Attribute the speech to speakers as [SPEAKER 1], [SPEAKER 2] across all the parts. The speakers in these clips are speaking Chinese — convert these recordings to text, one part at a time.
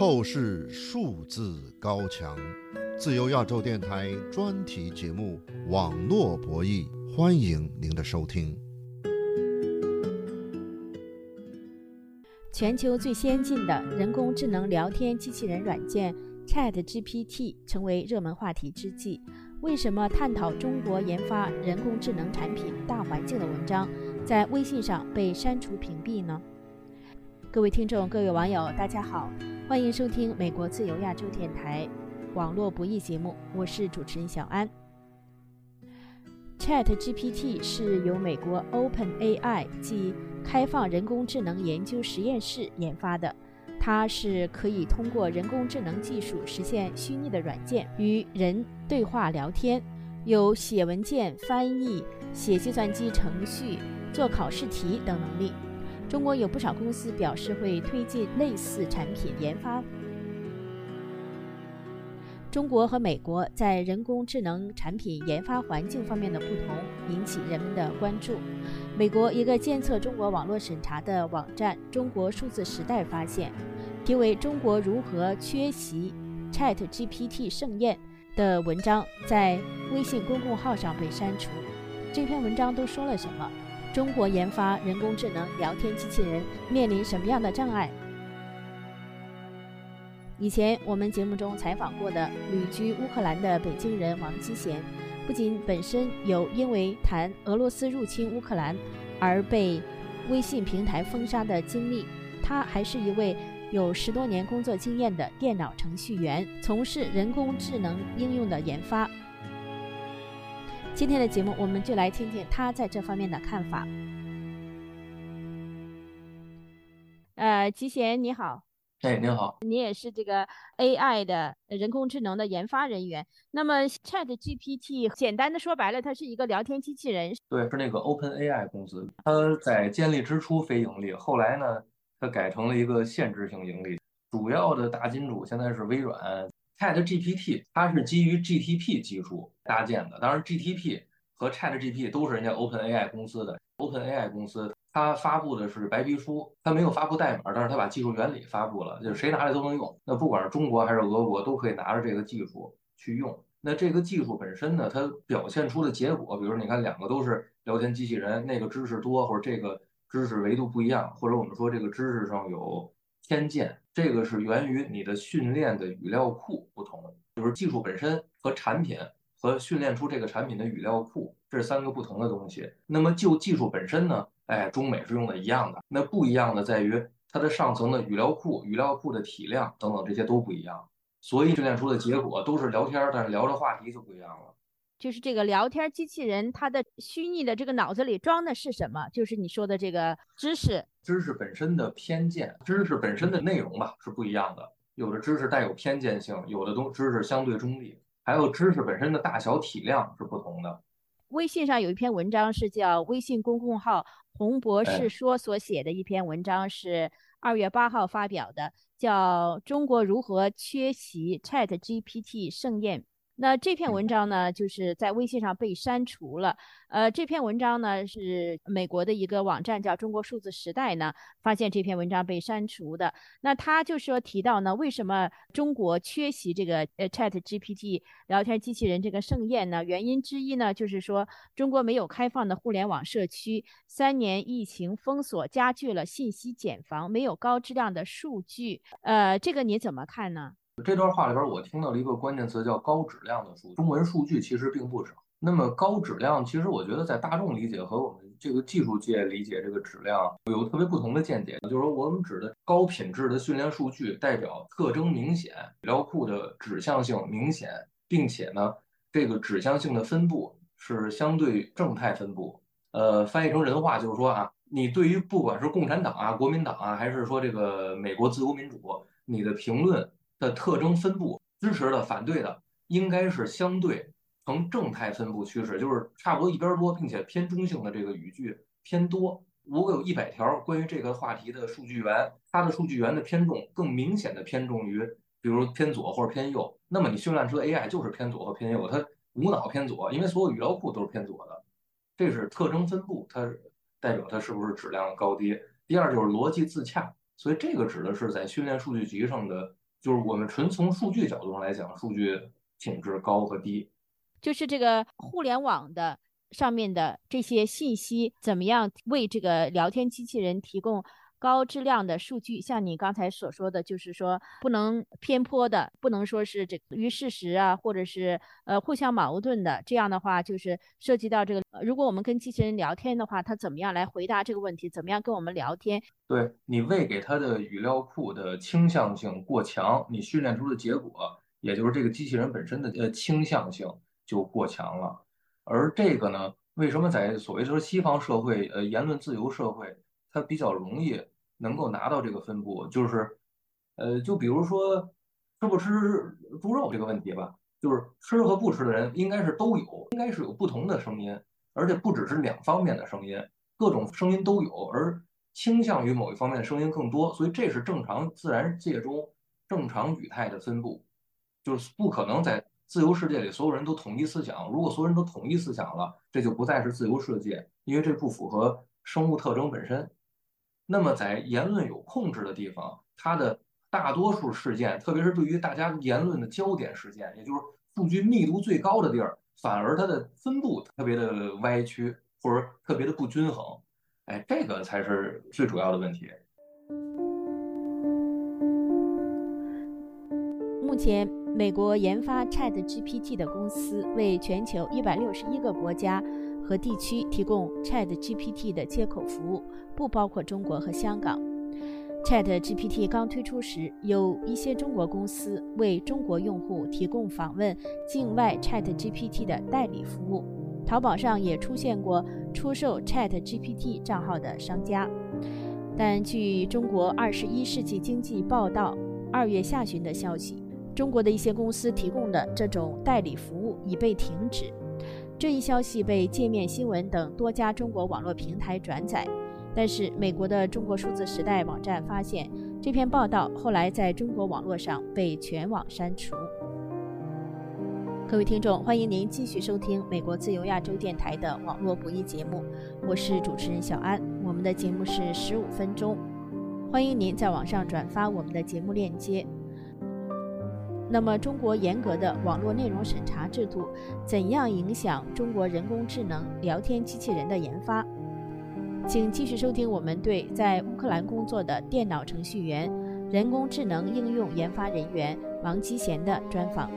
[SPEAKER 1] 透视数字高墙，自由亚洲电台专题节目《网络博弈》，欢迎您的收听。
[SPEAKER 2] 全球最先进的人工智能聊天机器人软件 ChatGPT 成为热门话题之际，为什么探讨中国研发人工智能产品大环境的文章在微信上被删除屏蔽呢？各位听众、各位网友，大家好，欢迎收听美国自由亚洲电台网络博弈节目，我是主持人小安。ChatGPT 是由美国 OpenAI 即开放人工智能研究实验室研发的，它是可以通过人工智能技术实现虚拟的软件与人对话聊天，有写文件、翻译、写计算机程序、做考试题等能力。中国有不少公司表示会推进类似产品研发。中国和美国在人工智能产品研发环境方面的不同引起人们的关注。美国一个监测中国网络审查的网站“中国数字时代”发现，题为“中国如何缺席 ChatGPT 盛宴”的文章在微信公众号上被删除。这篇文章都说了什么？中国研发人工智能聊天机器人面临什么样的障碍？以前我们节目中采访过的旅居乌克兰的北京人王基贤，不仅本身有因为谈俄罗斯入侵乌克兰而被微信平台封杀的经历，他还是一位有十多年工作经验的电脑程序员，从事人工智能应用的研发。今天的节目，我们就来听听他在这方面的看法。呃，吉贤你好，
[SPEAKER 3] 哎，您好，
[SPEAKER 2] 你也是这个 AI 的人工智能的研发人员。那么 ChatGPT 简单的说白了，它是一个聊天机器人。
[SPEAKER 3] 对，是那个 OpenAI 公司，它在建立之初非盈利，后来呢，它改成了一个限制性盈利。主要的大金主现在是微软。ChatGPT 它是基于 GTP 技术搭建的，当然 GTP 和 ChatGPT 都是人家 OpenAI 公司的。OpenAI 公司它发布的是白皮书，它没有发布代码，但是它把技术原理发布了，就是谁拿来都能用。那不管是中国还是俄国，都可以拿着这个技术去用。那这个技术本身呢，它表现出的结果，比如你看两个都是聊天机器人，那个知识多，或者这个知识维度不一样，或者我们说这个知识上有。偏见，这个是源于你的训练的语料库不同，就是技术本身和产品和训练出这个产品的语料库，这是三个不同的东西。那么就技术本身呢，哎，中美是用的一样的，那不一样的在于它的上层的语料库、语料库的体量等等这些都不一样，所以训练出的结果都是聊天，但是聊的话题就不一样了。
[SPEAKER 2] 就是这个聊天机器人，它的虚拟的这个脑子里装的是什么？就是你说的这个知识，
[SPEAKER 3] 知识本身的偏见，知识本身的内容吧是不一样的。有的知识带有偏见性，有的东知识相对中立，还有知识本身的大小体量是不同的。
[SPEAKER 2] 微信上有一篇文章是叫微信公共号“洪博士说”所写的一篇文章，是二月八号发表的，叫《中国如何缺席 ChatGPT 盛宴》。那这篇文章呢，就是在微信上被删除了。呃，这篇文章呢是美国的一个网站叫中国数字时代呢发现这篇文章被删除的。那他就说提到呢，为什么中国缺席这个呃 Chat GPT 聊天机器人这个盛宴呢？原因之一呢，就是说中国没有开放的互联网社区，三年疫情封锁加剧了信息茧房，没有高质量的数据。呃，这个你怎么看呢？
[SPEAKER 3] 这段话里边，我听到了一个关键词，叫高质量的数。中文数据其实并不少。那么高质量，其实我觉得在大众理解和我们这个技术界理解这个质量有特别不同的见解。就是说，我们指的高品质的训练数据，代表特征明显，语料库的指向性明显，并且呢，这个指向性的分布是相对正态分布。呃，翻译成人话就是说啊，你对于不管是共产党啊、国民党啊，还是说这个美国自由民主，你的评论。的特征分布，支持的、反对的，应该是相对呈正态分布趋势，就是差不多一边多，并且偏中性的这个语句偏多。如果有一百条关于这个话题的数据源，它的数据源的偏重更明显的偏重于，比如偏左或者偏右，那么你训练出的 AI 就是偏左和偏右，它无脑偏左，因为所有语料库都是偏左的。这是特征分布，它代表它是不是质量高低。第二就是逻辑自洽，所以这个指的是在训练数据集上的。就是我们纯从数据角度上来讲，数据品质高和低，
[SPEAKER 2] 就是这个互联网的上面的这些信息怎么样为这个聊天机器人提供。高质量的数据，像你刚才所说的，就是说不能偏颇的，不能说是这于事实啊，或者是呃互相矛盾的。这样的话，就是涉及到这个，如果我们跟机器人聊天的话，它怎么样来回答这个问题？怎么样跟我们聊天？
[SPEAKER 3] 对你喂给它的语料库的倾向性过强，你训练出的结果，也就是这个机器人本身的呃倾向性就过强了。而这个呢，为什么在所谓说西方社会，呃言论自由社会，它比较容易？能够拿到这个分布，就是，呃，就比如说吃不吃猪肉这个问题吧，就是吃和不吃的人应该是都有，应该是有不同的声音，而且不只是两方面的声音，各种声音都有，而倾向于某一方面的声音更多，所以这是正常自然界中正常语态的分布，就是不可能在自由世界里所有人都统一思想，如果所有人都统一思想了，这就不再是自由世界，因为这不符合生物特征本身。那么，在言论有控制的地方，它的大多数事件，特别是对于大家言论的焦点事件，也就是数据密度最高的地儿，反而它的分布特别的歪曲或者特别的不均衡。哎，这个才是最主要的问题。
[SPEAKER 2] 目前，美国研发 Chat GPT 的公司为全球一百六十一个国家。和地区提供 Chat GPT 的接口服务，不包括中国和香港。Chat GPT 刚推出时，有一些中国公司为中国用户提供访问境外 Chat GPT 的代理服务。淘宝上也出现过出售 Chat GPT 账号的商家。但据中国二十一世纪经济报道二月下旬的消息，中国的一些公司提供的这种代理服务已被停止。这一消息被界面新闻等多家中国网络平台转载，但是美国的中国数字时代网站发现这篇报道后来在中国网络上被全网删除。各位听众，欢迎您继续收听美国自由亚洲电台的网络博弈节目，我是主持人小安。我们的节目是十五分钟，欢迎您在网上转发我们的节目链接。那么，中国严格的网络内容审查制度怎样影响中国人工智能聊天机器人的研发？请继续收听我们对在乌克兰工作的电脑程序员、人工智能应用研发人员王基贤的专访。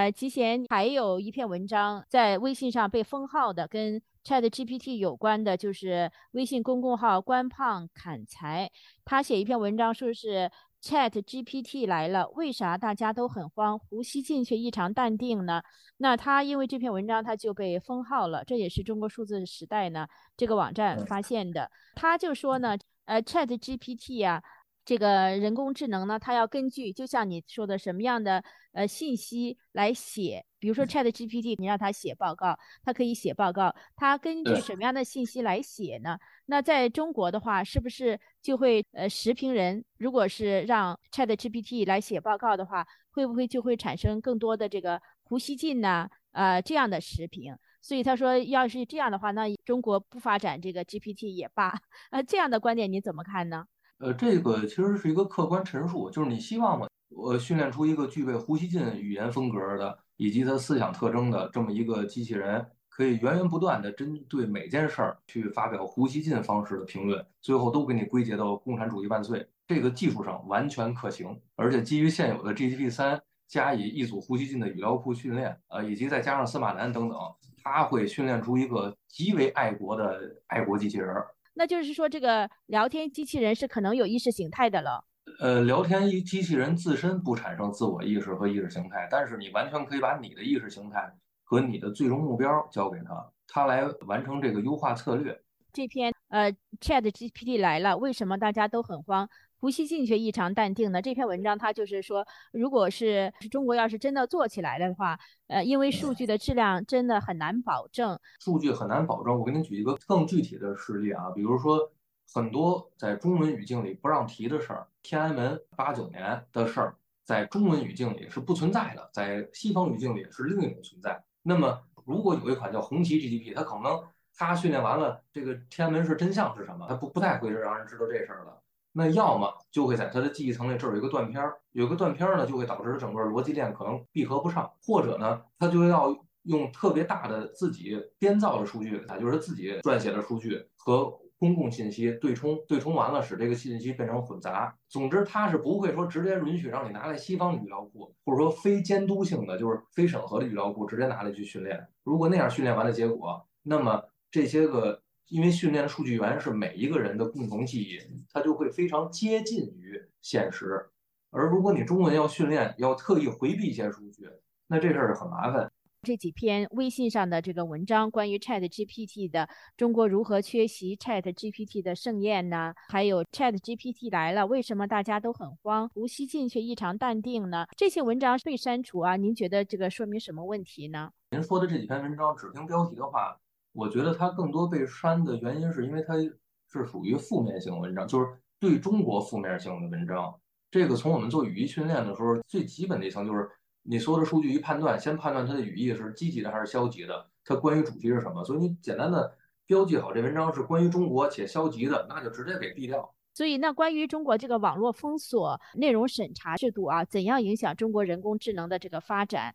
[SPEAKER 2] 呃，吉贤还有一篇文章在微信上被封号的，跟。Chat GPT 有关的，就是微信公众号“官胖砍柴”，他写一篇文章，说是 Chat GPT 来了，为啥大家都很慌？胡锡进却异常淡定呢？那他因为这篇文章，他就被封号了。这也是中国数字时代呢这个网站发现的。他就说呢，呃，Chat GPT 呀。这个人工智能呢，它要根据就像你说的什么样的呃信息来写，比如说 Chat GPT，你让它写报告，它可以写报告。它根据什么样的信息来写呢？那在中国的话，是不是就会呃时评人，如果是让 Chat GPT 来写报告的话，会不会就会产生更多的这个胡锡进呐呃这样的时评？所以他说，要是这样的话，那中国不发展这个 GPT 也罢。呃，这样的观点你怎么看呢？
[SPEAKER 3] 呃，这个其实是一个客观陈述，就是你希望嘛，我训练出一个具备胡锡进语言风格的以及他思想特征的这么一个机器人，可以源源不断的针对每件事儿去发表胡锡进方式的评论，最后都给你归结到共产主义万岁。这个技术上完全可行，而且基于现有的 GPT 三加以一组胡锡进的语料库训练，呃，以及再加上司马南等等，他会训练出一个极为爱国的爱国机器人。
[SPEAKER 2] 那就是说，这个聊天机器人是可能有意识形态的了。
[SPEAKER 3] 呃，聊天机器人自身不产生自我意识和意识形态，但是你完全可以把你的意识形态和你的最终目标交给他，他来完成这个优化策略。
[SPEAKER 2] 这篇呃，Chat GPT 来了，为什么大家都很慌？胡锡进却异常淡定呢。这篇文章他就是说，如果是中国要是真的做起来的话，呃，因为数据的质量真的很难保证，
[SPEAKER 3] 数据很难保证。我给你举一个更具体的事例啊，比如说很多在中文语境里不让提的事儿，天安门八九年的事儿，在中文语境里是不存在的，在西方语境里是另一种存在。那么如果有一款叫红旗 GDP，它可能它训练完了，这个天安门是真相是什么？它不不太会让人知道这事儿了。那要么就会在他的记忆层里这儿有一个断片儿，有个断片儿呢，就会导致整个逻辑链可能闭合不上，或者呢，他就要用特别大的自己编造的数据，啊，就是自己撰写的数据和公共信息对冲，对冲完了使这个信息变成混杂。总之，他是不会说直接允许让你拿来西方的语料库，或者说非监督性的，就是非审核的语料库直接拿来去训练。如果那样训练完的结果，那么这些个。因为训练的数据源是每一个人的共同记忆，它就会非常接近于现实。而如果你中文要训练，要特意回避一些数据，那这事儿很麻烦。
[SPEAKER 2] 这几篇微信上的这个文章，关于 Chat GPT 的中国如何缺席 Chat GPT 的盛宴呢？还有 Chat GPT 来了，为什么大家都很慌？吴锡进却异常淡定呢？这些文章被删除啊？您觉得这个说明什么问题呢？
[SPEAKER 3] 您说的这几篇文章，只听标题的话。我觉得它更多被删的原因，是因为它是属于负面性文章，就是对中国负面性的文章。这个从我们做语义训练的时候，最基本的一层就是，你所有的数据一判断，先判断它的语义是积极的还是消极的，它关于主题是什么。所以你简单的标记好这文章是关于中国且消极的，那就直接给毙掉。
[SPEAKER 2] 所以那关于中国这个网络封锁、内容审查制度啊，怎样影响中国人工智能的这个发展？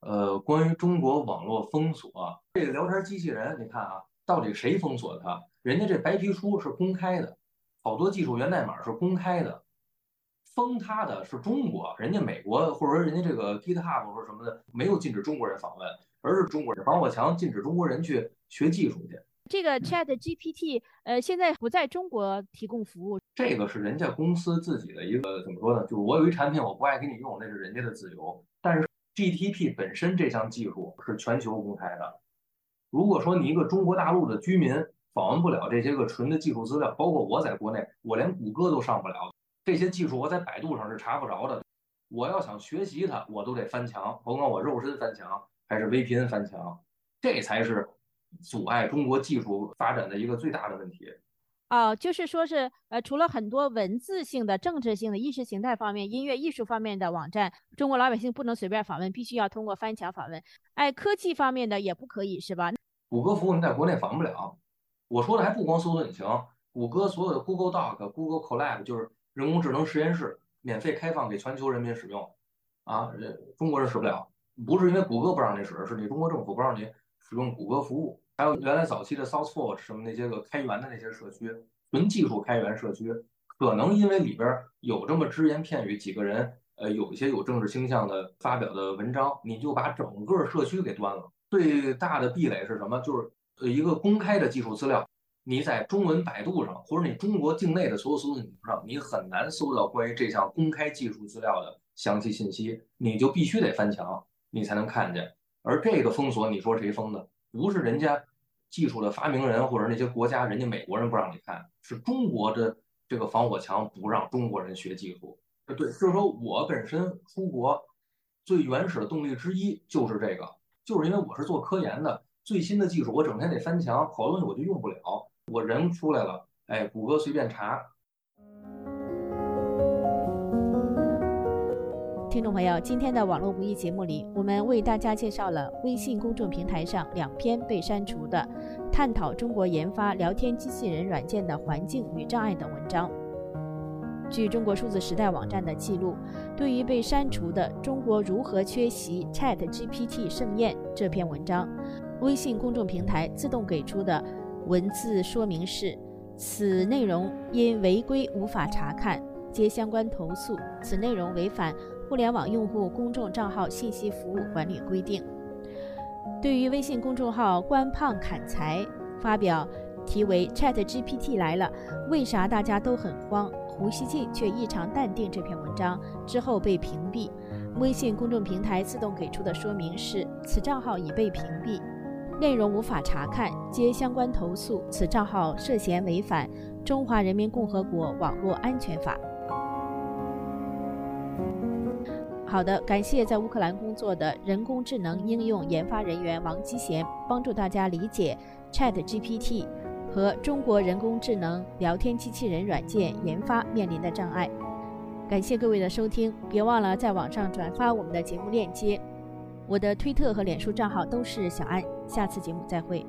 [SPEAKER 3] 呃，关于中国网络封锁这个聊天机器人，你看啊，到底谁封锁它？人家这白皮书是公开的，好多技术源代码是公开的，封它的是中国，人家美国或者说人家这个 GitHub 或者什么的没有禁止中国人访问，而是中国人防火墙禁止中国人去学技术去。
[SPEAKER 2] 这个 Chat GPT 呃，现在不在中国提供服务，
[SPEAKER 3] 这个是人家公司自己的一个怎么说呢？就是我有一产品，我不爱给你用，那是人家的自由。GTP 本身这项技术是全球公开的。如果说你一个中国大陆的居民访问不了这些个纯的技术资料，包括我在国内，我连谷歌都上不了，这些技术我在百度上是查不着的。我要想学习它，我都得翻墙，甭管我肉身翻墙还是 VPN 翻墙，这才是阻碍中国技术发展的一个最大的问题。
[SPEAKER 2] 哦，就是说是，呃，除了很多文字性的、政治性的、意识形态方面、音乐艺术方面的网站，中国老百姓不能随便访问，必须要通过翻墙访问。哎，科技方面的也不可以，是吧？
[SPEAKER 3] 谷歌服务你在国内访不了。我说的还不光搜索引擎，谷歌所有的 Google Doc、Google Colab 就是人工智能实验室，免费开放给全球人民使用。啊，中国人使不了，不是因为谷歌不让你使，是你中国政府不让你使用谷歌服务。还有原来早期的 SourceForge 什么那些个开源的那些社区，纯技术开源社区，可能因为里边有这么只言片语，几个人，呃，有一些有政治倾向的发表的文章，你就把整个社区给端了。最大的壁垒是什么？就是呃一个公开的技术资料，你在中文百度上，或者你中国境内的所有搜索引擎上，你很难搜到关于这项公开技术资料的详细信息，你就必须得翻墙，你才能看见。而这个封锁，你说谁封的？不是人家。技术的发明人或者那些国家，人家美国人不让你看，是中国的这个防火墙不让中国人学技术。对，就是说我本身出国最原始的动力之一就是这个，就是因为我是做科研的，最新的技术我整天得翻墙，好多东西我就用不了。我人出来了，哎，谷歌随便查。
[SPEAKER 2] 听众朋友，今天的网络不易节目里，我们为大家介绍了微信公众平台上两篇被删除的探讨中国研发聊天机器人软件的环境与障碍的文章。据中国数字时代网站的记录，对于被删除的“中国如何缺席 Chat GPT 盛宴”这篇文章，微信公众平台自动给出的文字说明是：此内容因违规无法查看，接相关投诉。此内容违反。互联网用户公众账号信息服务管理规定。对于微信公众号“官胖砍财”发表题为 “Chat GPT 来了，为啥大家都很慌？胡锡进却异常淡定”这篇文章之后被屏蔽。微信公众平台自动给出的说明是：此账号已被屏蔽，内容无法查看，接相关投诉。此账号涉嫌违反《中华人民共和国网络安全法》。好的，感谢在乌克兰工作的人工智能应用研发人员王基贤，帮助大家理解 Chat GPT 和中国人工智能聊天机器人软件研发面临的障碍。感谢各位的收听，别忘了在网上转发我们的节目链接。我的推特和脸书账号都是小安，下次节目再会。